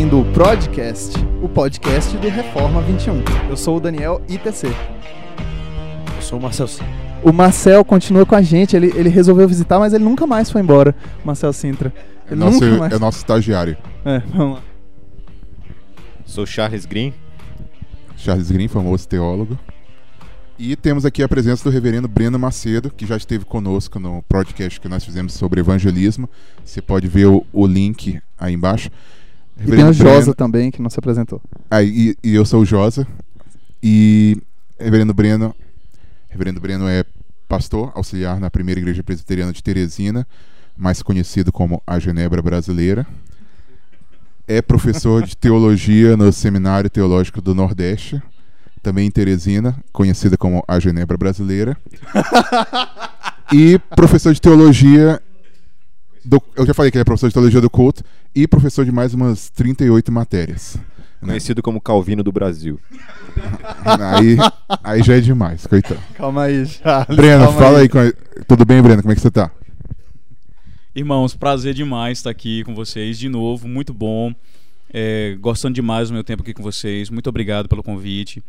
ouvindo o Podcast, o podcast do Reforma 21. Eu sou o Daniel ITC. Eu sou o Marcel Sintra. O Marcel continua com a gente, ele, ele resolveu visitar, mas ele nunca mais foi embora, Marcel Sintra. É Ele nosso, nunca mais... é nosso estagiário. É, vamos lá. Sou Charles Green. Charles Green, famoso teólogo. E temos aqui a presença do reverendo Breno Macedo, que já esteve conosco no podcast que nós fizemos sobre evangelismo. Você pode ver o, o link aí embaixo. E tem o Josa também, que não se apresentou. Ah, e, e eu sou o Josa. E reverendo Breno, reverendo Breno é pastor auxiliar na primeira igreja presbiteriana de Teresina, mais conhecido como a Genebra Brasileira. É professor de teologia no Seminário Teológico do Nordeste, também em Teresina, conhecida como a Genebra Brasileira. e professor de teologia do, eu já falei que ele é professor de teologia do culto e professor de mais umas 38 matérias. Conhecido como Calvino do Brasil. Aí, aí já é demais, coitado. Calma aí, Charles. Breno, calma fala aí. com- Tudo bem, Breno? Como é que você tá? Irmãos, prazer demais estar aqui com vocês de novo, muito bom. É, gostando demais do meu tempo aqui com vocês. Muito obrigado pelo convite.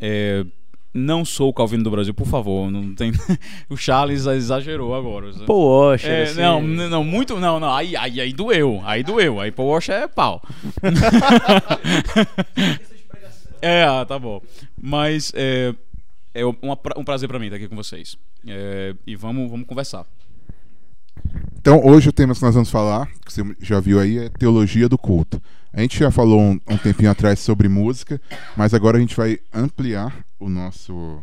É, não sou o Calvino do Brasil, por favor. Não tem... o Charles exagerou agora. Poxa, É, assim, não, não, muito, não, não, aí, aí, aí doeu, aí doeu, aí Paul Walsh é pau. é, ah, tá bom. Mas é, é um prazer pra mim estar aqui com vocês. É, e vamos, vamos conversar. Então, hoje o tema que nós vamos falar, que você já viu aí, é teologia do culto. A gente já falou um, um tempinho atrás sobre música, mas agora a gente vai ampliar o nosso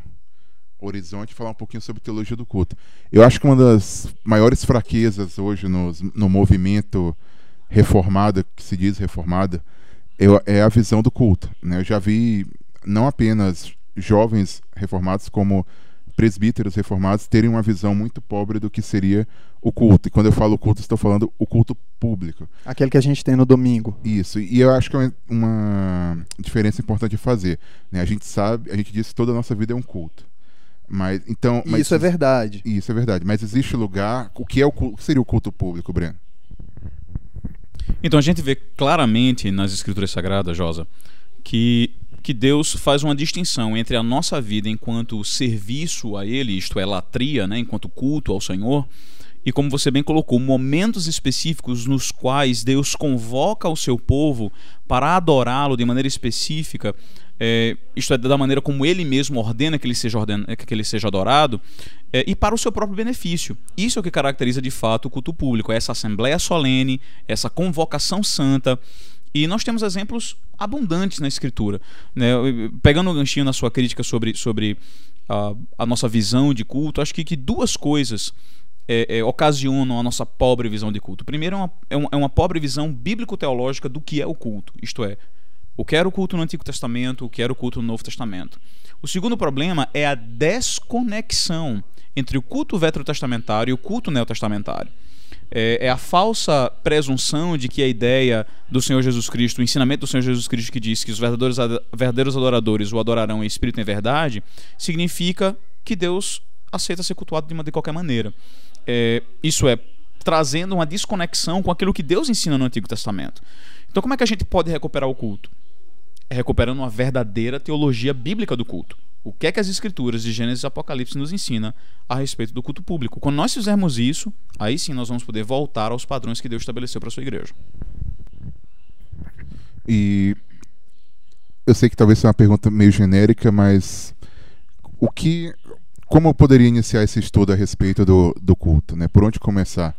horizonte e falar um pouquinho sobre teologia do culto. Eu acho que uma das maiores fraquezas hoje nos- no movimento reformado, que se diz reformado, é, é a visão do culto. né? Eu já vi não apenas jovens reformados, como presbíteros reformados terem uma visão muito pobre do que seria o culto. E quando eu falo culto, estou falando o culto público. Aquele que a gente tem no domingo. Isso. E eu acho que é uma- diferença importante de fazer. né? A gente sabe, a gente diz que toda a nossa vida é um culto. Mas então, mas isso é verdade. Isso é verdade. Mas existe lugar. O que é o culto, o que seria o culto público, Breno? Então a gente vê claramente nas escrituras sagradas, Josa, que, que Deus faz uma distinção entre a nossa vida enquanto serviço a Ele, isto é, latria, né, enquanto culto ao Senhor, e como você bem colocou, momentos específicos nos quais Deus convoca o seu povo para adorá-lo de maneira específica, é, isto é, da maneira como ele mesmo ordena que ele seja, orden- que ele seja adorado, é, e para o seu próprio benefício. Isso é o que caracteriza de fato o culto público, é essa assembleia solene, essa convocação santa. E nós temos exemplos abundantes na Escritura. Né? Pegando um ganchinho na sua crítica sobre, sobre a, a nossa visão de culto, acho que, que duas coisas é, é, ocasionam a nossa pobre visão de culto. Primeiro, é uma, é uma, é uma pobre visão bíblico-teológica do que é o culto, isto é, o que era o culto no Antigo Testamento, o que era o culto no Novo Testamento. O segundo problema é a desconexão entre o culto veterotestamentário e o culto neotestamentário. É, é a falsa presunção de que a ideia do Senhor Jesus Cristo, o ensinamento do Senhor Jesus Cristo que diz que os verdadeiros, ad- verdadeiros adoradores o adorarão em espírito e em verdade, significa que Deus aceita ser cultuado de, uma, de qualquer maneira. É, isso é, trazendo uma desconexão com aquilo que Deus ensina no Antigo Testamento. Então, como é que a gente pode recuperar o culto? Recuperando uma verdadeira teologia bíblica do culto. O que é que as escrituras de Gênesis e Apocalipse nos ensina a respeito do culto público? Quando nós fizermos isso, aí sim nós vamos poder voltar aos padrões que Deus estabeleceu para sua igreja. E eu sei que talvez seja uma pergunta meio genérica, mas o que, como eu poderia iniciar esse estudo a respeito do, do culto, né? Por onde começar?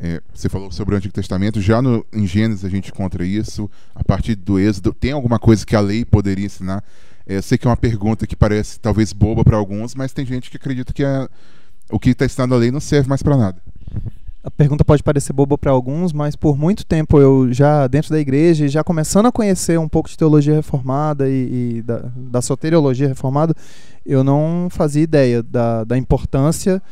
É, você falou sobre o Antigo Testamento, já no, em Gênesis a gente encontra isso. A partir do Êxodo, tem alguma coisa que a lei poderia ensinar? É, eu sei que é uma pergunta que parece talvez boba para alguns, mas tem gente que acredita que a- o que está ensinado na lei não serve mais para nada. A pergunta pode parecer boba para alguns, mas por muito tempo eu já dentro da igreja, já começando a conhecer um pouco de teologia reformada e, e da, da soteriologia reformada, eu não fazia ideia da, da importância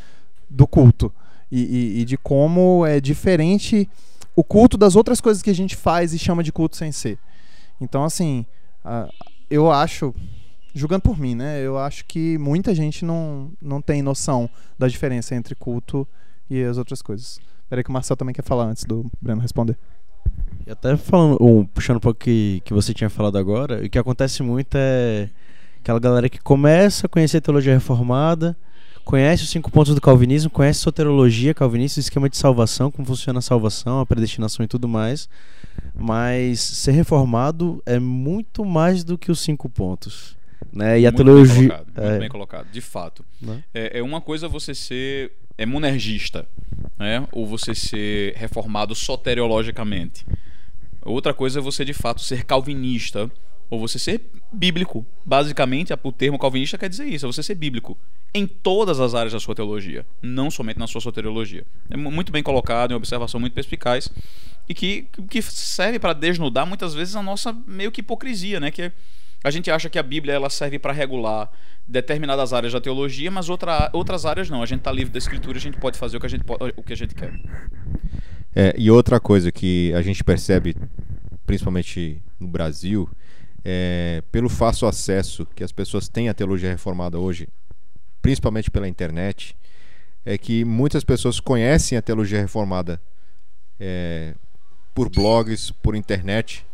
do culto e, e- e de como é diferente o culto das outras coisas que a gente faz e chama de culto sem ser. Então, assim, a- eu acho, julgando por mim, né? Eu acho que muita gente não, não tem noção da diferença entre culto e as outras coisas. Peraí que o Marcel também quer falar antes do Breno responder. Até falando, um, puxando um pouco que, que você tinha falado agora, o que acontece muito é aquela galera que começa a conhecer a teologia reformada, conhece os cinco pontos do calvinismo, conhece soterologia calvinista, o esquema de salvação, como funciona a salvação, a predestinação e tudo mais. Mas ser reformado é muito mais do que os cinco pontos. Né? E a muito teologia. Bem colocado, muito é, bem colocado, de fato. né? É, é uma coisa você ser é monergista, né? ou você ser reformado soteriologicamente. Outra coisa é você de fato ser calvinista, ou você ser bíblico. Basicamente, o termo calvinista quer dizer isso, é você ser bíblico em todas as áreas da sua teologia, não somente na sua soteriologia. É mu- muito bem colocado, é uma observação muito perspicaz e que, que serve para desnudar muitas vezes a nossa meio que hipocrisia, né? Que a gente acha que a Bíblia ela serve para regular determinadas áreas da teologia, mas outra, outras áreas não. A gente está livre da Escritura, a gente pode fazer o que a gente, o que a gente quer. É, e outra coisa que a gente percebe, principalmente no Brasil, é, pelo fácil acesso que as pessoas têm à teologia reformada hoje, principalmente pela internet, é que muitas pessoas conhecem a teologia reformada é, por blogs, por internet,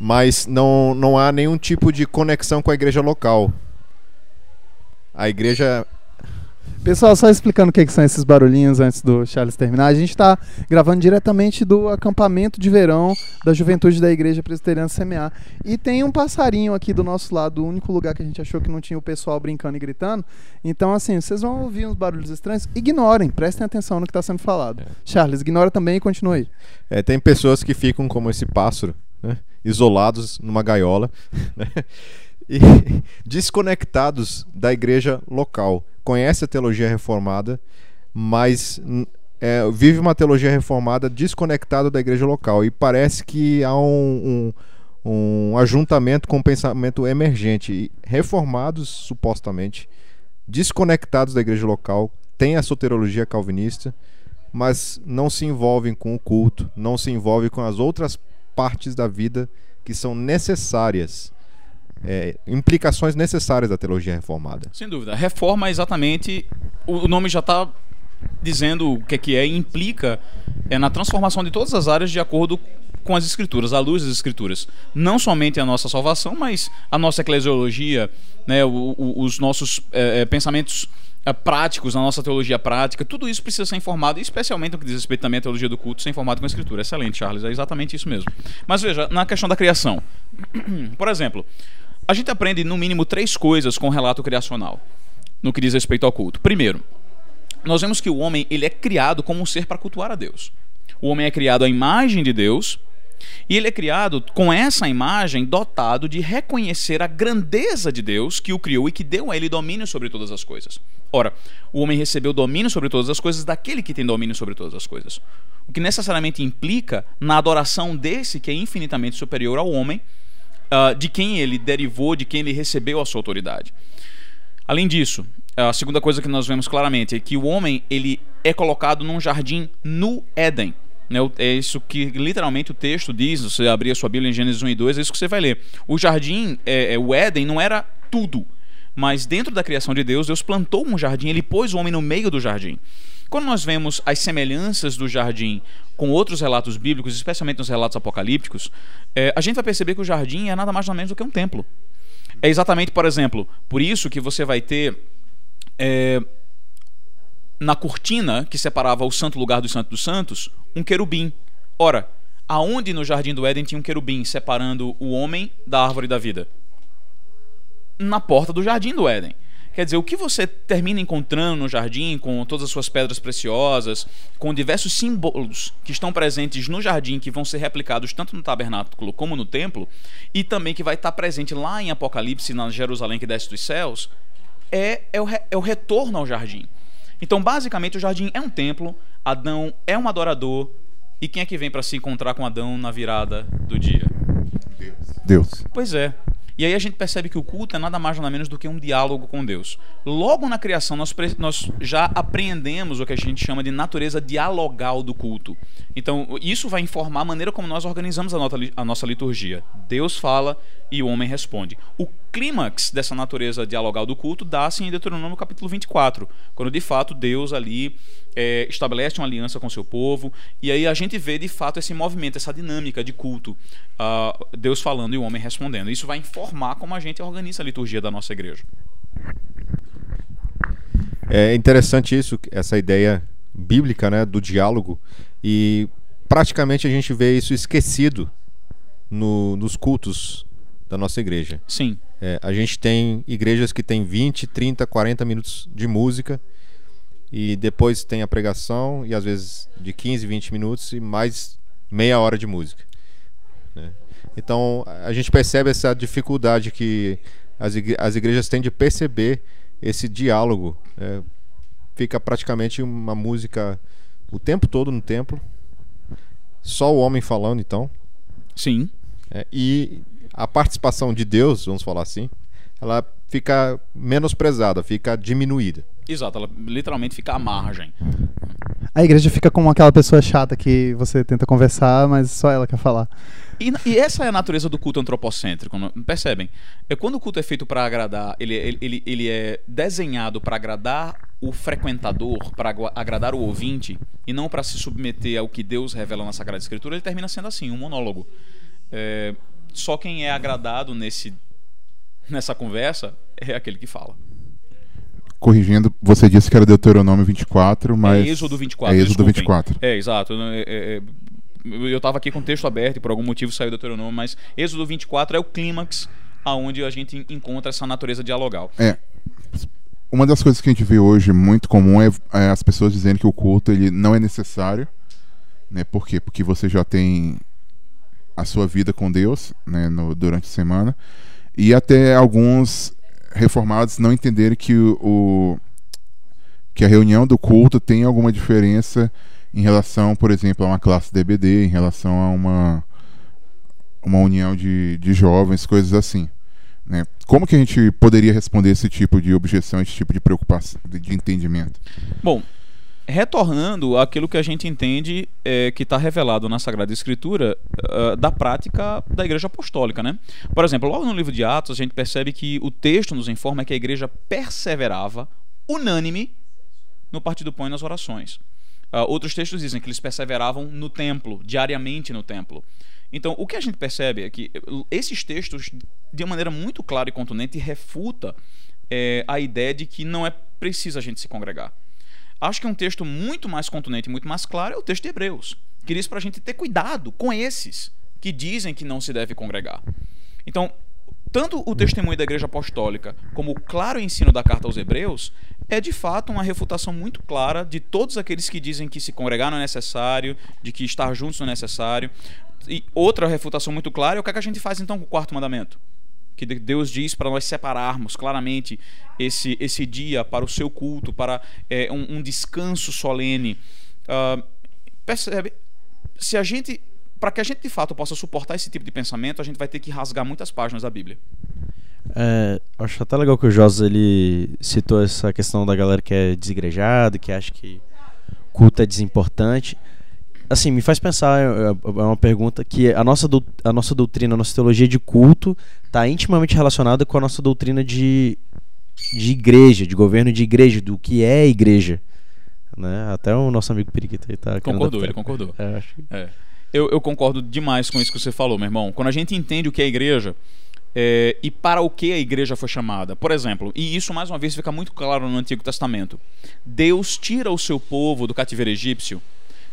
mas não, não há nenhum tipo de conexão com a igreja local. A igreja Pessoal, só explicando o que, que são esses barulhinhos antes do Charles terminar. A gente está gravando diretamente do acampamento de verão da juventude da Igreja Presbiteriana Semear. E tem um passarinho aqui do nosso lado, o único lugar que a gente achou que não tinha o pessoal brincando e gritando. Então, assim, vocês vão ouvir uns barulhos estranhos. Ignorem, prestem atenção no que está sendo falado. Charles, ignora também e continue aí. É, tem pessoas que ficam como esse pássaro, né, isolados numa gaiola né, e desconectados da igreja local. Conhece a teologia reformada, mas é, vive uma teologia reformada desconectado da igreja local. E parece que há um, um, um ajuntamento com o pensamento emergente. E reformados, supostamente, desconectados da igreja local, têm a soterologia calvinista, mas não se envolvem com o culto, não se envolvem com as outras partes da vida que são necessárias, é, implicações necessárias da teologia reformada. Sem dúvida. Reforma é exatamente. O nome já está dizendo o que é que é e implica é na transformação de todas as áreas de acordo com as escrituras, à luz das escrituras. Não somente a nossa salvação, mas a nossa eclesiologia, né, o- o- os nossos eh, eh, pensamentos eh, práticos, a nossa teologia prática, tudo isso precisa ser informado, especialmente no que diz respeito também à teologia do culto, ser informado com a escritura. Excelente, Charles, é exatamente isso mesmo. Mas veja, na questão da criação. Por exemplo, a gente aprende no mínimo três coisas com o relato criacional, no que diz respeito ao culto. Primeiro, nós vemos que o homem ele é criado como um ser para cultuar a Deus. O homem é criado à imagem de Deus e ele é criado com essa imagem dotado de reconhecer a grandeza de Deus que o criou e que deu a ele domínio sobre todas as coisas. Ora, o homem recebeu domínio sobre todas as coisas daquele que tem domínio sobre todas as coisas. O que necessariamente implica na adoração desse que é infinitamente superior ao homem, ah, de quem ele derivou, de quem ele recebeu a sua autoridade. Além disso, a segunda coisa que nós vemos claramente é que o homem ele é colocado num jardim no Éden. né? É isso que literalmente o texto diz. Se você abrir a sua Bíblia em Gênesis 1 e 2, é isso que você vai ler. O jardim, é, é, o Éden, não era tudo. Mas dentro da criação de Deus, Deus plantou um jardim, ele pôs o homem no meio do jardim. Quando nós vemos as semelhanças do jardim com outros relatos bíblicos, especialmente nos relatos apocalípticos, é, a gente vai perceber que o jardim é nada mais nada menos do que um templo. É exatamente, por exemplo, por isso que você vai ter é, na cortina que separava o santo lugar do santo dos santos, um querubim. Ora, aonde no jardim do Éden tinha um querubim separando o homem da árvore da vida? Na porta do jardim do Éden. Quer dizer, o que você termina encontrando no jardim, com todas as suas pedras preciosas, com diversos símbolos que estão presentes no jardim, que vão ser replicados tanto no tabernáculo como no templo, e também que vai estar presente lá em Apocalipse, na Jerusalém que desce dos céus, é, é, o, re- é o retorno ao jardim. Então, basicamente, o jardim é um templo, Adão é um adorador, e quem é que vem para se encontrar com Adão na virada do dia? Deus. Pois é. E aí a gente percebe que o culto é nada mais nada menos do que um diálogo com Deus. Logo na criação, nós, nós já apreendemos o que a gente chama de natureza dialogal do culto. Então, isso vai informar a maneira como nós organizamos a, a nossa liturgia. Deus fala e o homem responde. O clímax dessa natureza dialogal do culto dá-se em Deuteronômio capítulo 24, quando de fato Deus ali é, estabelece uma aliança com seu povo, e aí a gente vê de fato esse movimento, essa dinâmica de culto, uh, Deus falando e o homem respondendo. Isso vai informar como a gente organiza a liturgia da nossa igreja. É interessante isso, essa ideia bíblica né, do diálogo, e praticamente a gente vê isso esquecido no, nos cultos da nossa igreja. Sim. É, a gente tem igrejas que tem 20, 30, 40 minutos de música e depois tem a pregação e às vezes de 15, 20 minutos e mais meia hora de música. Né? Então a gente percebe essa dificuldade que as, igre as igrejas têm de perceber esse diálogo. Né? Fica praticamente uma música o tempo todo no templo, só o homem falando, então. Sim. É, e a participação de Deus, vamos falar assim, ela fica menosprezada, fica diminuída. Exato, ela literalmente fica à margem. A igreja fica como aquela pessoa chata que você tenta conversar, mas só ela quer falar. E, e essa é a natureza do culto antropocêntrico, não, percebem? É quando o culto é feito para agradar, ele, ele, ele, ele é desenhado para agradar o frequentador, para agradar o ouvinte, e não para se submeter ao que Deus revela na Sagrada Escritura, ele termina sendo assim, um monólogo. É, só quem é agradado nesse, nessa conversa é aquele que fala. Corrigindo, você disse que era Deuteronômio 24, mas. É Êxodo 24. É Êxodo 24. É, exato. É, é, é eu estava aqui com o texto aberto e por algum motivo saiu Deuteronômio, mas Êxodo 24 é o clímax aonde a gente encontra essa natureza dialogal. É. Uma das coisas que a gente vê hoje muito comum é, é as pessoas dizendo que o culto ele não é necessário, né? Por quê? Porque você já tem a sua vida com Deus né, no, durante a semana e até alguns reformados não entenderem que o, o, que a reunião do culto tem alguma diferença em relação, por exemplo, a uma classe DBD, em relação a uma uma união de, de jovens, coisas assim. Né? Como que a gente poderia responder esse tipo de objeção, esse tipo de preocupação, de, de entendimento? Bom, retornando àquilo que a gente entende é, que está revelado na Sagrada Escritura uh, da prática da Igreja Apostólica, né? Por exemplo, logo no livro de Atos a gente percebe que o texto nos informa que a Igreja perseverava unânime no partido pão e nas orações. Uh, outros textos dizem que eles perseveravam no templo, diariamente no templo. Então, o que a gente percebe é que esses textos, de maneira muito clara e contundente, refuta é, a ideia de que não é preciso a gente se congregar. Acho que um texto muito mais contundente e muito mais claro é o texto de Hebreus, que diz para a gente ter cuidado com esses que dizem que não se deve congregar. Então, tanto o testemunho da Igreja Apostólica como o claro ensino da carta aos Hebreus é de fato uma refutação muito clara de todos aqueles que dizem que se congregar não é necessário, de que estar juntos não é necessário. E outra refutação muito clara é o que, é que a gente faz então com o quarto mandamento que Deus diz para nós separarmos claramente esse, esse dia para o seu culto, para é, um, um, descanso solene. Uh, percebe? Se a gente, para que a gente de fato possa suportar esse tipo de pensamento, a gente vai ter que rasgar muitas páginas da Bíblia. É, acho até legal que o José ele citou essa questão da galera que é desigrejada, que acha que culto é desimportante assim, me faz pensar, é, é, é uma pergunta que a nossa, a nossa doutrina, a nossa teologia de culto está intimamente relacionada com a nossa doutrina de, de igreja, de governo de igreja, do que é igreja. Né? Até o nosso amigo Periquito aí tá... Concordou, ele concordou. É, acho... é. Eu, eu concordo demais com isso que você falou, meu irmão. Quando a gente entende o que é igreja, é, e para o que a igreja foi chamada. Por exemplo, e isso mais uma vez fica muito claro no Antigo Testamento: Deus tira o seu povo do cativeiro egípcio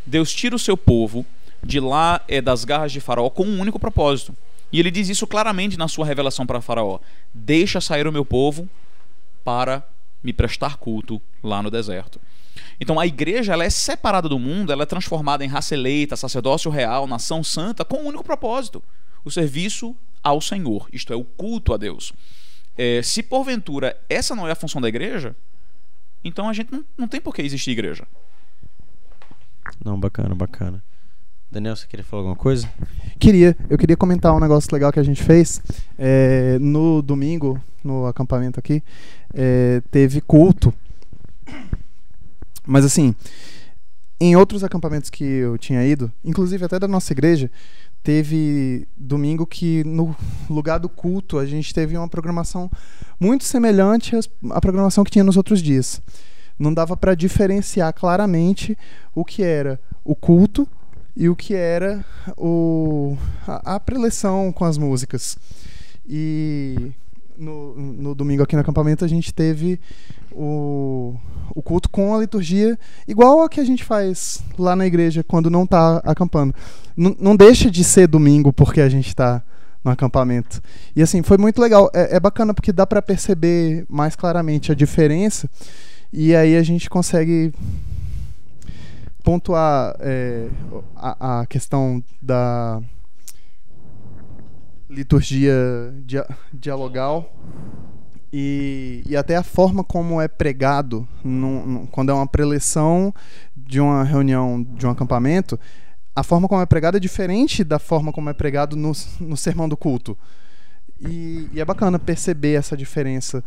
Deus tira o seu povo de lá é, das garras de Faraó com um único propósito. E ele diz isso claramente na sua revelação para Faraó: Deixa sair o meu povo para me prestar culto lá no deserto. Então a igreja ela é separada do mundo, ela é transformada em raça eleita, sacerdócio real, nação santa, com um único propósito: o serviço ao Senhor, isto é, o culto a Deus. É, se porventura essa não é a função da igreja, então a gente não, não tem por que existir igreja. Não, bacana, bacana. Daniel, você queria falar alguma coisa? Queria. Eu queria comentar um negócio legal que a gente fez. É, no domingo, no acampamento aqui, é, teve culto. Mas assim, em outros acampamentos que eu tinha ido, inclusive até da nossa igreja, teve domingo que no lugar do culto a gente teve uma programação muito semelhante à programação que tinha nos outros dias. Não dava para diferenciar claramente o que era o culto e o que era o, a, a preleção com as músicas. E no, no domingo aqui no acampamento a gente teve o, o culto com a liturgia igual a que a gente faz lá na igreja quando não está acampando. N- não deixa de ser domingo porque a gente está no acampamento. E assim, foi muito legal. É, é bacana porque dá para perceber mais claramente a diferença e aí a gente consegue pontuar é, a, a questão da liturgia dia, dialogal e, e até a forma como é pregado num- num- quando é uma preleção de uma reunião, de um acampamento, a forma como é pregado é diferente da forma como é pregado no, no sermão do culto. E, e é bacana perceber essa diferença.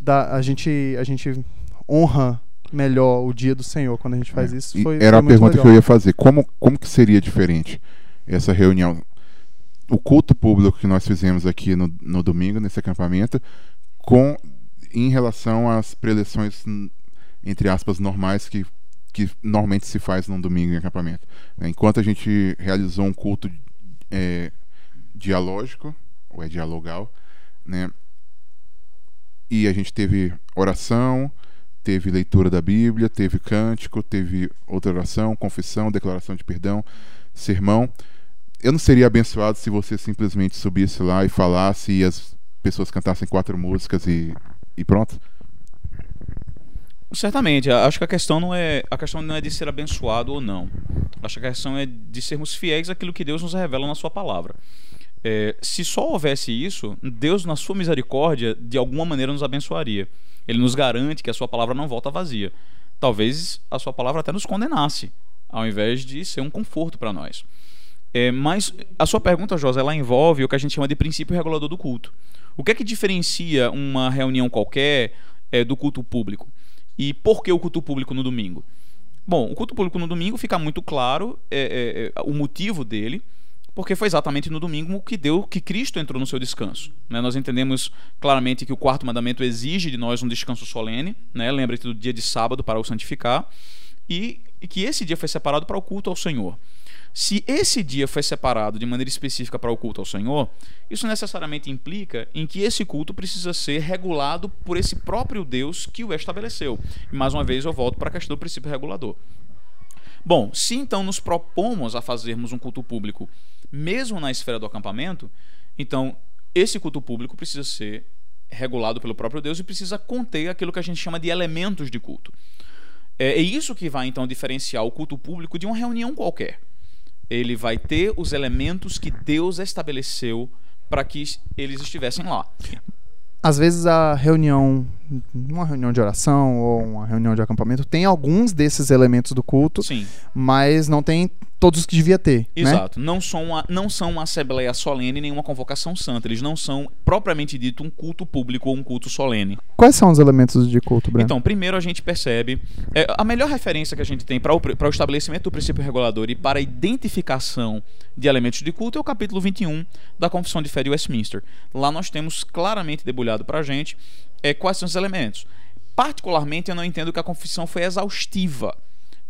Da, a, gente, a gente honra melhor o dia do Senhor quando a gente faz isso. E Foi, era foi a pergunta legal. que eu ia fazer. Como, como que seria diferente essa reunião? O culto público que nós fizemos aqui no, no domingo, nesse acampamento, com em relação às preleções, entre aspas, normais que, que normalmente se faz num domingo em acampamento. né? Enquanto a gente realizou um culto é, dialógico, ou é dialogal, né? E a gente teve oração, teve leitura da Bíblia, teve cântico, teve outra oração, confissão, declaração de perdão, sermão. Eu não seria abençoado se você simplesmente subisse lá e falasse e as pessoas cantassem quatro músicas e, e pronto? Certamente, acho que a questão não é a questão não é de ser abençoado ou não. Acho que a questão é de sermos fiéis àquilo que Deus nos revela na Sua palavra. É, se só houvesse isso, Deus, na Sua misericórdia, de alguma maneira nos abençoaria. Ele nos garante que a Sua palavra não volta vazia. Talvez a Sua palavra até nos condenasse, ao invés de ser um conforto para nós. É, mas a sua pergunta, Josa, ela envolve o que a gente chama de princípio regulador do culto. O que é que diferencia uma reunião qualquer é, do culto público? E por que o culto público no domingo? Bom, o culto público no domingo fica muito claro é, é, é, o motivo dele, porque foi exatamente no domingo que deu que Cristo entrou no seu descanso. né? Nós entendemos claramente que o quarto mandamento exige de nós um descanso solene, né? lembre-te do dia de sábado para o santificar, e, e que esse dia foi separado para o culto ao Senhor. Se esse dia foi separado de maneira específica para o culto ao Senhor, isso necessariamente implica em que esse culto precisa ser regulado por esse próprio Deus que o estabeleceu. E mais uma vez eu volto para a questão do princípio regulador. Bom, se então nos propomos a fazermos um culto público, mesmo na esfera do acampamento, então esse culto público precisa ser regulado pelo próprio Deus e precisa conter aquilo que a gente chama de elementos de culto. É, é isso que vai então diferenciar o culto público de uma reunião qualquer. Ele vai ter os elementos que Deus estabeleceu para que eles estivessem lá. Às vezes a reunião, uma reunião de oração ou uma reunião de acampamento tem alguns desses elementos do culto, Sim, mas não tem todos que devia ter, né? exato. Não, são uma, não são uma assembleia solene nem uma convocação santa. Eles não são propriamente dito um culto público ou um culto solene. Quais são os elementos de culto, Breno? Então, primeiro a gente percebe. é, a melhor referência que a gente tem para o, o estabelecimento do princípio regulador e para a identificação de elementos de culto é o capítulo 21 da Confissão de Fé de Westminster. Lá nós temos claramente debulhado para a gente é, quais são os elementos. Particularmente, eu não entendo que a confissão foi exaustiva.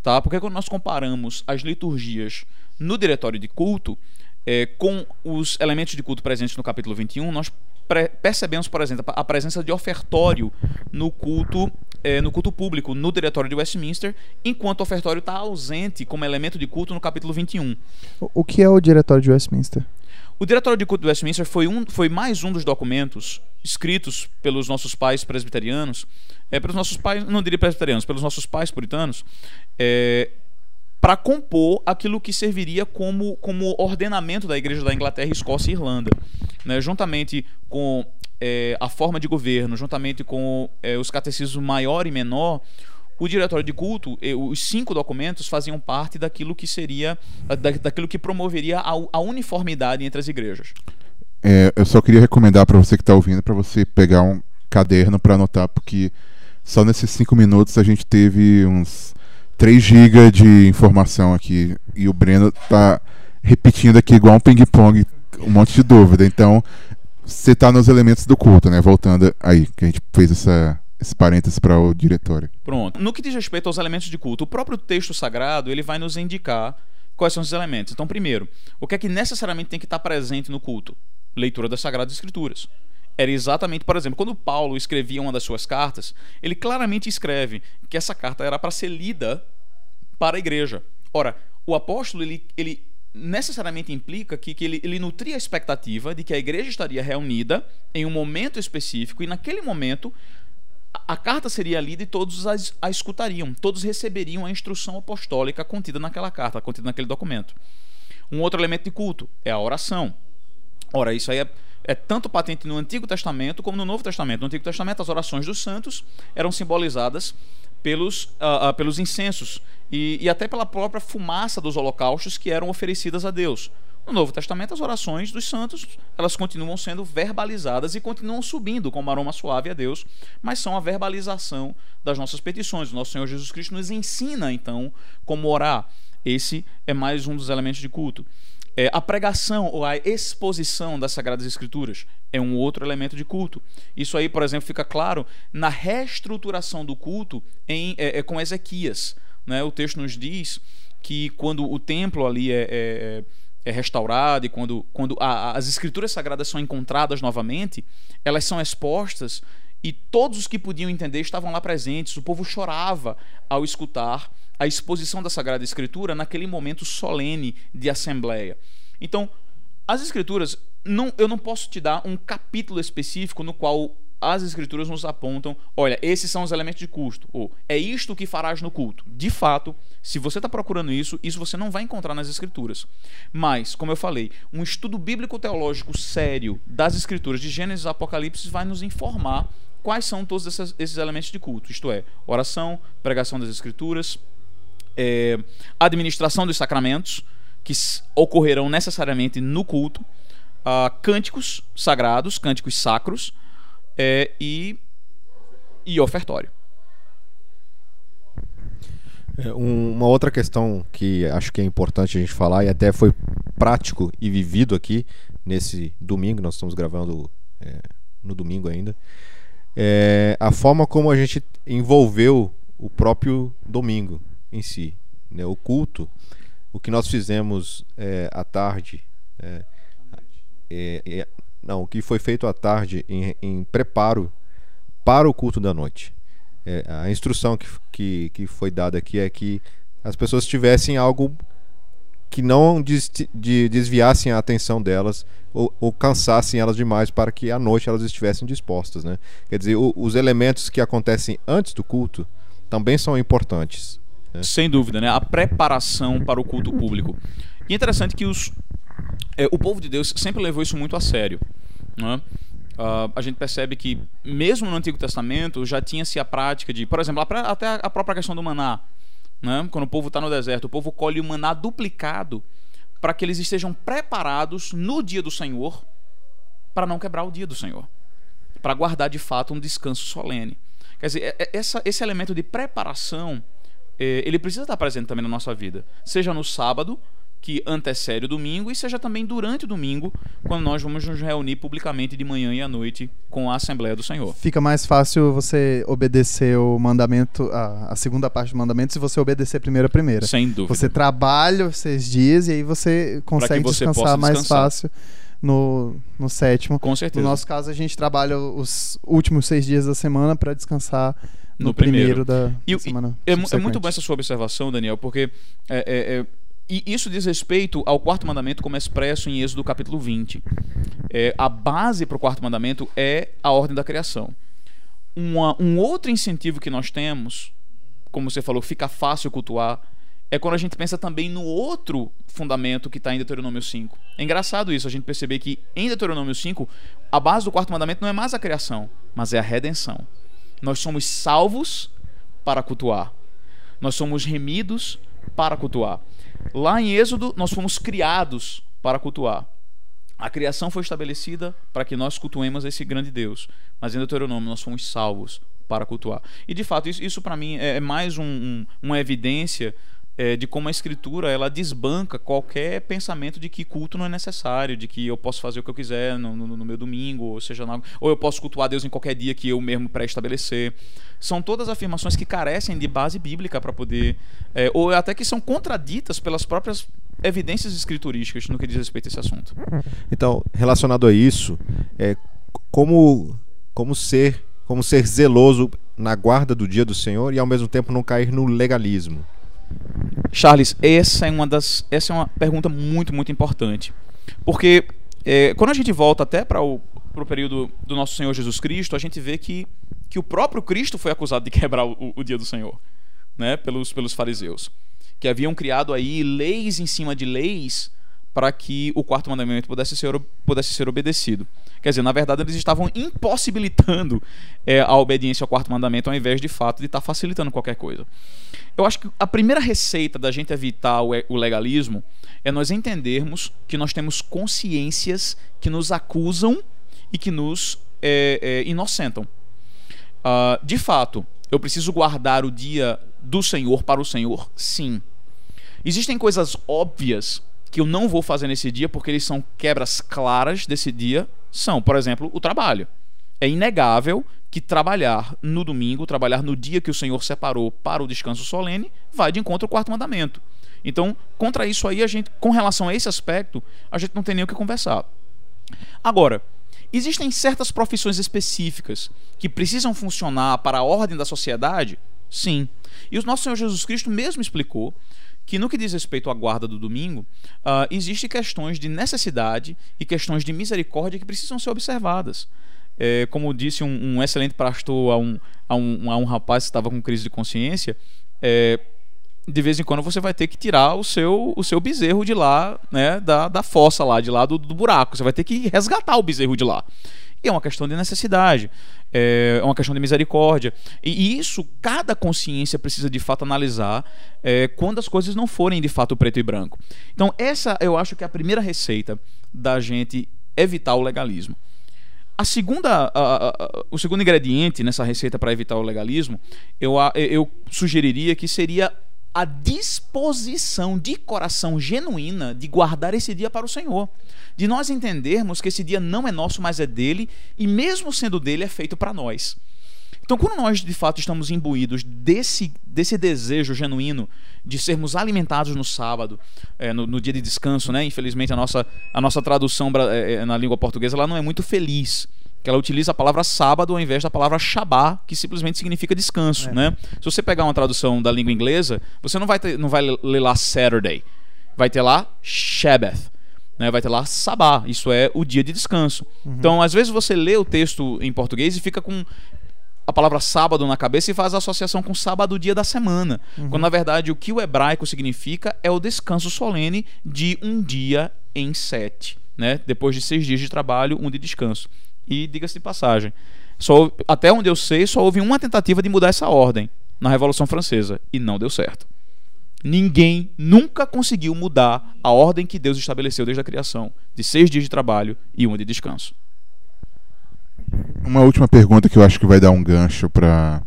Tá? Porque quando nós comparamos as liturgias no diretório de culto é, com os elementos de culto presentes no capítulo 21, nós percebemos, por exemplo, a presença de ofertório no culto é, no culto público, no diretório de Westminster, enquanto o ofertório está ausente como elemento de culto no capítulo 21. O- O que é o diretório de Westminster? O Diretório de Culto de Westminster foi, um, foi mais um dos documentos escritos pelos nossos pais presbiterianos, é, pelos nossos pais, não diria presbiterianos, pelos nossos pais puritanos, é, para compor aquilo que serviria como, como ordenamento da Igreja da Inglaterra, Escócia e Irlanda. Né, juntamente com é, a forma de governo, juntamente com é, os catecismos maior e menor, o diretório de culto, eh, os cinco documentos faziam parte daquilo que seria, da, daquilo que promoveria a, a uniformidade entre as igrejas. É, eu só queria recomendar para você que está ouvindo para você pegar um caderno para anotar, porque só nesses cinco minutos a gente teve uns 3 GB de informação aqui e o Breno tá repetindo aqui igual um ping-pong, um monte de dúvida. Então, você tá nos elementos do culto, né? Voltando aí, que a gente fez essa, esse parênteses para o diretório. Pronto. No que diz respeito aos elementos de culto, o próprio texto sagrado ele vai nos indicar quais são esses elementos. Então, primeiro, o que é que necessariamente tem que estar presente no culto? Leitura das Sagradas Escrituras. Era exatamente, por exemplo, quando Paulo escrevia uma das suas cartas, ele claramente escreve que essa carta era para ser lida para a igreja. Ora, o apóstolo ele, ele necessariamente implica que, que ele, ele nutria a expectativa de que a igreja estaria reunida em um momento específico e naquele momento a, carta seria lida e todos a escutariam, todos receberiam a instrução apostólica contida naquela carta, contida naquele documento. Um outro elemento de culto é a oração. Ora, isso aí é, é tanto patente no Antigo Testamento como no Novo Testamento. No Antigo Testamento, as orações dos santos eram simbolizadas pelos, uh, uh, pelos incensos e, e até pela própria fumaça dos holocaustos que eram oferecidas a Deus. No Novo Testamento, as orações dos santos elas continuam sendo verbalizadas e continuam subindo como aroma suave a Deus, mas são a verbalização das nossas petições. O nosso Senhor Jesus Cristo nos ensina, então, como orar. Esse é mais um dos elementos de culto. É, a pregação ou a exposição das Sagradas Escrituras é um outro elemento de culto. Isso aí, por exemplo, fica claro na reestruturação do culto em, é, é, com Ezequias. Né? O texto nos diz que quando o templo ali é, é, restaurado e quando, quando a, as escrituras sagradas são encontradas novamente, elas são expostas e todos os que podiam entender estavam lá presentes. O povo chorava ao escutar a exposição da Sagrada Escritura naquele momento solene de assembleia. Então, as Escrituras, não, eu não posso te dar um capítulo específico no qual as escrituras nos apontam, olha, esses são os elementos de custo, ou é isto que farás no culto. De fato, se você está procurando isso, isso você não vai encontrar nas escrituras. Mas, como eu falei, um estudo bíblico-teológico sério das escrituras de Gênesis e Apocalipse vai nos informar quais são todos esses, elementos de culto, isto é, oração, pregação das escrituras, é, administração dos sacramentos, que ocorrerão necessariamente no culto, uh, cânticos sagrados, cânticos sacros, é, e, e ofertório. É, uma outra questão que acho que é importante a gente falar, e até foi prático e vivido aqui nesse domingo, nós estamos gravando é, no domingo ainda, é a forma como a gente envolveu o próprio domingo em si. Né? O culto, o que nós fizemos é, à tarde, é, é, é não, o que foi feito à tarde em, em preparo para o culto da noite. É, a instrução que, que, que foi dada aqui é que as pessoas tivessem algo que não des, de, desviassem a atenção delas ou, ou, cansassem elas demais para que à noite elas estivessem dispostas. Né? Quer dizer, o, os elementos que acontecem antes do culto também são importantes. Né? Sem dúvida, né? a preparação para o culto público. E é interessante que os, é, o povo de Deus sempre levou isso muito a sério. Né? Uh, a gente percebe que, mesmo no Antigo Testamento, já tinha-se a prática de, por exemplo, até a própria questão do maná. Né? Quando o povo está no deserto, o povo colhe o maná duplicado para que eles estejam preparados no dia do Senhor para não quebrar o dia do Senhor, para guardar de fato um descanso solene. Quer dizer, é, é, essa, esse elemento de preparação, é, ele precisa estar presente também na nossa vida, seja no sábado, que antecede o domingo e seja também durante o domingo, quando nós vamos nos reunir publicamente de manhã e à noite com a Assembleia do Senhor. Fica mais fácil você obedecer o mandamento, a, a segunda parte do mandamento, se você obedecer primeiro a primeira. Sem dúvida. Você trabalha seis dias e aí você consegue você descansar mais fácil no, no sétimo. Com certeza. No nosso caso, a gente trabalha os últimos seis dias da semana para descansar no, no primeiro. primeiro, da, e, da semana. É, é, muito bom essa sua observação, Daniel, porque é, é, é e isso diz respeito ao quarto mandamento, como é expresso em Êxodo capítulo 20. É, a base para o quarto mandamento é a ordem da criação. Uma, um outro incentivo que nós temos, como você falou, fica fácil cultuar, é quando a gente pensa também no outro fundamento que está em Deuteronômio 5. É engraçado isso, a gente perceber que em Deuteronômio 5, a base do quarto mandamento não é mais a criação, mas é a redenção. Nós somos salvos para cultuar. Nós somos remidos para cultuar. Lá em Êxodo, nós fomos criados para cultuar. A criação foi estabelecida para que nós cultuemos esse grande Deus. Mas em Deuteronômio, nós fomos salvos para cultuar. E de fato, isso, isso para mim é, é mais um, um, uma evidência é, de como a escritura ela desbanca qualquer pensamento de que culto não é necessário, de que eu posso fazer o que eu quiser no, no, no meu domingo, ou seja, na, ou eu posso cultuar Deus em qualquer dia que eu mesmo pré-estabelecer. São todas afirmações que carecem de base bíblica para poder, é, ou até que são contraditas pelas próprias evidências escriturísticas no que diz respeito a esse assunto. Então, relacionado a isso, é, como, como ser como ser zeloso na guarda do dia do Senhor e ao mesmo tempo não cair no legalismo. Charles, essa é uma das, essa é uma pergunta muito muito importante, porque é, quando a gente volta até para o pro período do nosso Senhor Jesus Cristo, a gente vê que, que o próprio Cristo foi acusado de quebrar o, o dia do Senhor, né, pelos pelos fariseus, que haviam criado aí leis em cima de leis para que o quarto mandamento pudesse ser, pudesse ser obedecido. Quer dizer, na verdade, eles estavam impossibilitando é, a obediência ao quarto mandamento, ao invés de fato de estar tá facilitando qualquer coisa. Eu acho que a primeira receita da gente evitar o legalismo é nós entendermos que nós temos consciências que nos acusam e que nos é, é, inocentam. Uh, de fato, eu preciso guardar o dia do Senhor para o Senhor? Sim. Existem coisas óbvias que eu não vou fazer nesse dia porque eles são quebras claras desse dia são, por exemplo, o trabalho. É inegável que trabalhar no domingo, trabalhar no dia que o Senhor separou para o descanso solene, vai de encontro ao quarto mandamento. Então, contra isso aí, a gente, com relação a esse aspecto, a gente não tem nem o que conversar. Agora, existem certas profissões específicas que precisam funcionar para a ordem da sociedade? Sim. E o nosso Senhor Jesus Cristo mesmo explicou que no que diz respeito à guarda do domingo, uh, existem questões de necessidade e questões de misericórdia que precisam ser observadas. É, como disse um, um, excelente pastor a um, a um, a um rapaz que estava com crise de consciência, é, de vez em quando você vai ter que tirar o seu, o seu bezerro de lá, né, da, da fossa lá, de lá do, do buraco. Você vai ter que resgatar o bezerro de lá. E é uma questão de necessidade, é uma questão de misericórdia. E isso cada consciência precisa de fato analisar é, quando as coisas não forem de fato preto e branco. Então, essa eu acho que é a primeira receita da gente evitar o legalismo. A segunda, a, a, o segundo ingrediente nessa receita para evitar o legalismo, eu, eu sugeriria que seria a disposição de coração genuína de guardar esse dia para o Senhor. De nós entendermos que esse dia não é nosso, mas é dele, e mesmo sendo dele, é feito para nós. Então, quando nós de fato estamos imbuídos desse, desse desejo genuíno de sermos alimentados no sábado, é, no, no, dia de descanso, né? Infelizmente, a nossa, a nossa tradução é, na língua portuguesa ela não é muito feliz que ela utiliza a palavra sábado ao invés da palavra Shabá, que simplesmente significa descanso, é. né? Se você pegar uma tradução da língua inglesa, você não vai ter, não vai ler lá Saturday, vai ter lá Shabbath. Né, vai ter lá Sabá, isso é o dia de descanso. Uhum. Então, às vezes você lê o texto em português e fica com a palavra sábado na cabeça e faz a associação com sábado, dia da semana. Uhum. Quando na verdade o que o hebraico significa é o descanso solene de um dia em sete. Né? Depois de seis dias de trabalho, um de descanso. E diga-se de passagem, só, até onde eu sei, só houve uma tentativa de mudar essa ordem na Revolução Francesa e não deu certo. Ninguém nunca conseguiu mudar a ordem que Deus estabeleceu desde a criação, de seis dias de trabalho e uma de descanso. Uma última pergunta que eu acho que vai dar um gancho para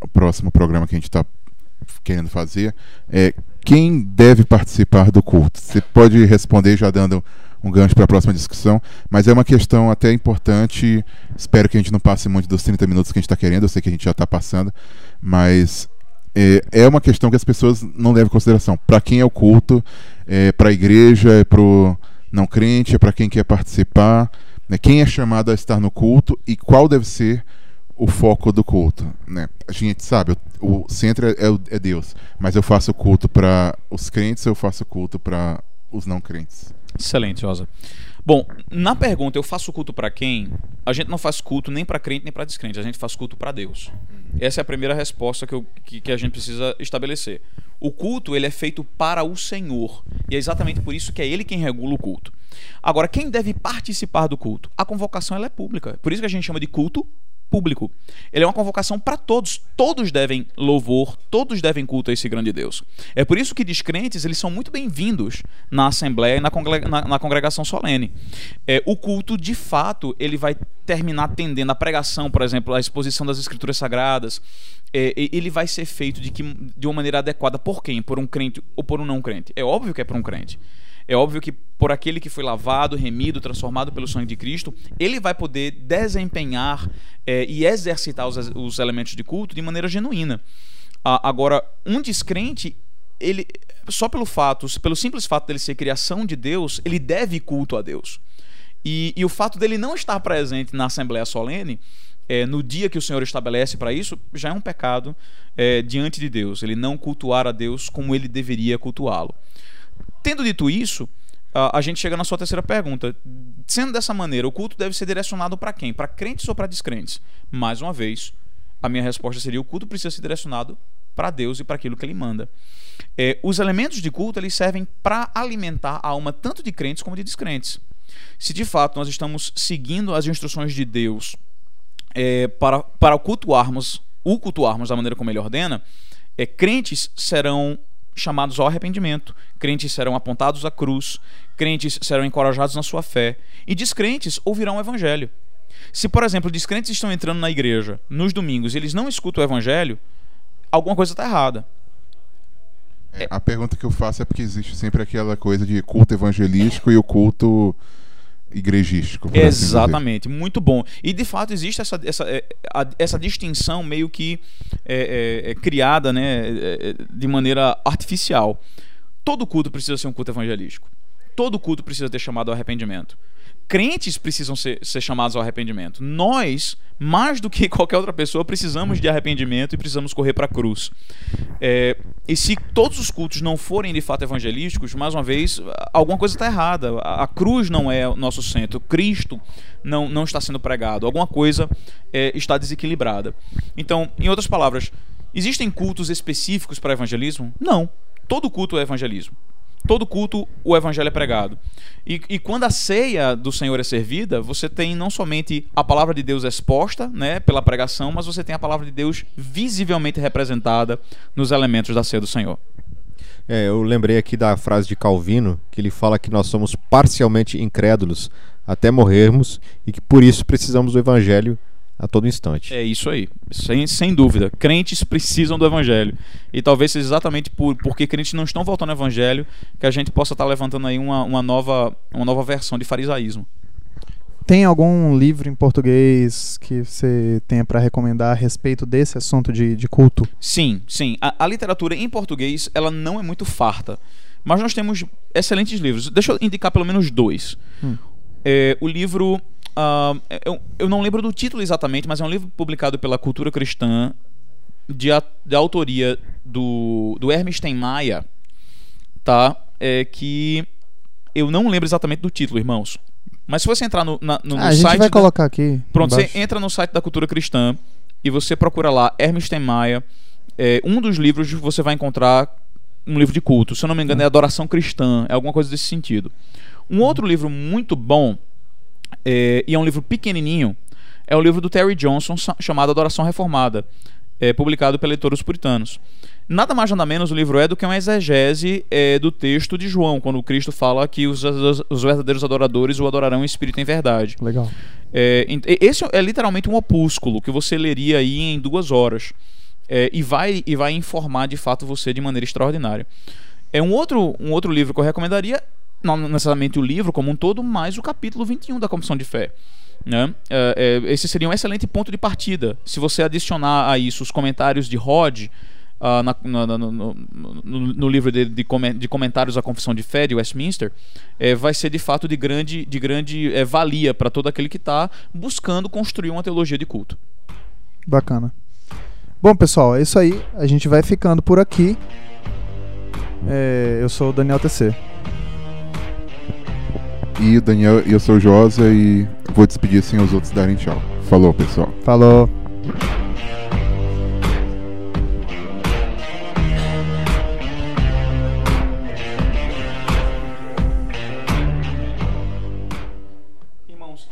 o próximo programa que a gente está querendo fazer é quem deve participar do culto? Você pode responder já dando um gancho para a próxima discussão, mas é uma questão até importante. Espero que a gente não passe muito dos 30 minutos que a gente está querendo, eu sei que a gente já está passando, mas é, é, uma questão que as pessoas não levam em consideração. Para quem é o culto, é para a igreja, é para o não crente, é para quem quer participar, né? quem é chamado a estar no culto e qual deve ser o foco do culto. Né? A gente sabe, o centro é, é, é Deus, mas eu faço culto para os crentes, eu faço culto para os não crentes. Excelente, Rosa. Bom, na pergunta eu faço culto para quem? A gente não faz culto nem para crente nem para descrente, a gente faz culto para Deus. Essa é a primeira resposta que, eu, que, que, a gente precisa estabelecer. O culto ele é feito para o Senhor e é exatamente por isso que é Ele quem regula o culto. Agora, quem deve participar do culto? A convocação ela é pública, por isso que a gente chama de culto público. Ele é uma convocação para todos. Todos devem louvor, todos devem culto a esse grande Deus. É por isso que descrentes eles são muito bem-vindos na assembleia e na, congrega na, na congregação solene. É, o culto, de fato, ele vai terminar tendendo a pregação, por exemplo, a exposição das escrituras sagradas. É, ele vai ser feito de, que, de uma maneira adequada por quem? Por um crente ou por um não crente? É óbvio que é por um crente. É óbvio que por aquele que foi lavado, remido, transformado pelo sangue de Cristo, ele vai poder desempenhar é, e exercitar os, os, elementos de culto de maneira genuína. Ah, agora, um descrente, ele só pelo fato, pelo simples fato dele ser criação de Deus, ele deve culto a Deus. E, e o fato dele não estar presente na Assembleia Solene, é, no dia que o Senhor estabelece para isso, já é um pecado é, diante de Deus. Ele não cultuar a Deus como ele deveria cultuá-lo. Tendo dito isso, a gente chega na sua terceira pergunta. Sendo dessa maneira, o culto deve ser direcionado para quem? Para crentes ou para descrentes? Mais uma vez, a minha resposta seria: o culto precisa ser direcionado para Deus e para aquilo que Ele manda. É, os elementos de culto eles servem para alimentar a alma tanto de crentes como de descrentes. Se de fato nós estamos seguindo as instruções de Deus é, para, para cultuarmos, o cultuarmos da maneira como Ele ordena, é, crentes serão chamados ao arrependimento, crentes serão apontados à cruz, crentes serão encorajados na sua fé, e descrentes ouvirão o evangelho. Se, por exemplo, descrentes estão entrando na igreja nos domingos e eles não escutam o evangelho, alguma coisa está errada. É, a pergunta que eu faço é porque existe sempre aquela coisa de culto evangelístico e o culto igrejístico. Assim Exatamente, assim muito bom. E de fato existe essa, essa, é, essa distinção meio que é, é, é criada né, é, de maneira artificial. Todo culto precisa ser um culto evangelístico. Todo culto precisa ter chamado ao arrependimento crentes precisam ser, ser, chamados ao arrependimento. Nós, mais do que qualquer outra pessoa, precisamos de arrependimento e precisamos correr para a cruz. É, e se todos os cultos não forem de fato evangelísticos, mais uma vez, alguma coisa está errada. A, a, cruz não é o nosso centro, Cristo não, não está sendo pregado, alguma coisa é, está desequilibrada. Então, em outras palavras, existem cultos específicos para evangelismo? Não. Todo culto é evangelismo todo culto o evangelho é pregado. E, e, quando a ceia do Senhor é servida, você tem não somente a palavra de Deus exposta né, pela pregação, mas você tem a palavra de Deus visivelmente representada nos elementos da ceia do Senhor. É, eu lembrei aqui da frase de Calvino, que ele fala que nós somos parcialmente incrédulos até morrermos e que por isso precisamos do evangelho a todo instante. É isso aí, sem, sem dúvida. Crentes precisam do evangelho. E talvez seja exatamente por, porque crentes não estão voltando ao evangelho que a gente possa estar levantando aí uma, uma, nova, uma nova versão de farisaísmo. Tem algum livro em português que você tenha para recomendar a respeito desse assunto de, de culto? Sim, sim. A, a literatura em português ela não é muito farta. Mas nós temos excelentes livros. Deixa eu indicar pelo menos dois. Hum. É, o livro Uh, eu, eu, não lembro do título exatamente, mas é um livro publicado pela Cultura Cristã, de, a, de autoria do, do Hermes Steinmeier, tá? É que eu não lembro exatamente do título, irmãos. Mas se você entrar no, na, no, ah, no a gente site. vai da, colocar aqui. Pronto, embaixo. você entra no site da Cultura Cristã e você procura lá Hermes Steinmeier. É, um dos livros você vai encontrar um livro de culto. Se eu não me engano, é Adoração Cristã, é alguma coisa desse sentido. Um outro livro muito bom é, e é um livro pequenininho. É o livro do Terry Johnson chamado Adoração Reformada, é, publicado pela Editora Os Puritanos. Nada mais nada menos o livro é do que uma exegese é, do texto de João, quando Cristo fala que os, os, verdadeiros adoradores o adorarão em espírito e em verdade. Legal. É, esse é literalmente um opúsculo que você leria aí em duas horas é, e, vai, e vai informar de fato você de maneira extraordinária. É um outro, um outro livro que eu recomendaria não necessariamente o livro como um todo, mas o capítulo 21 da Confissão de Fé. Né? É, é, esse seria um excelente ponto de partida. Se você adicionar a isso os comentários de Rod uh, na, na, no, no, no, livro de, de, de, comentários à Confissão de Fé de Westminster, é, vai ser de fato de grande, de grande é, valia para todo aquele que está buscando construir uma teologia de culto. Bacana. Bom, pessoal, é isso aí. A gente vai ficando por aqui. É, eu sou o Daniel TC. E Daniel, eu sou o Josa e vou despedir assim os outros darem tchau. Falou, pessoal. Falou.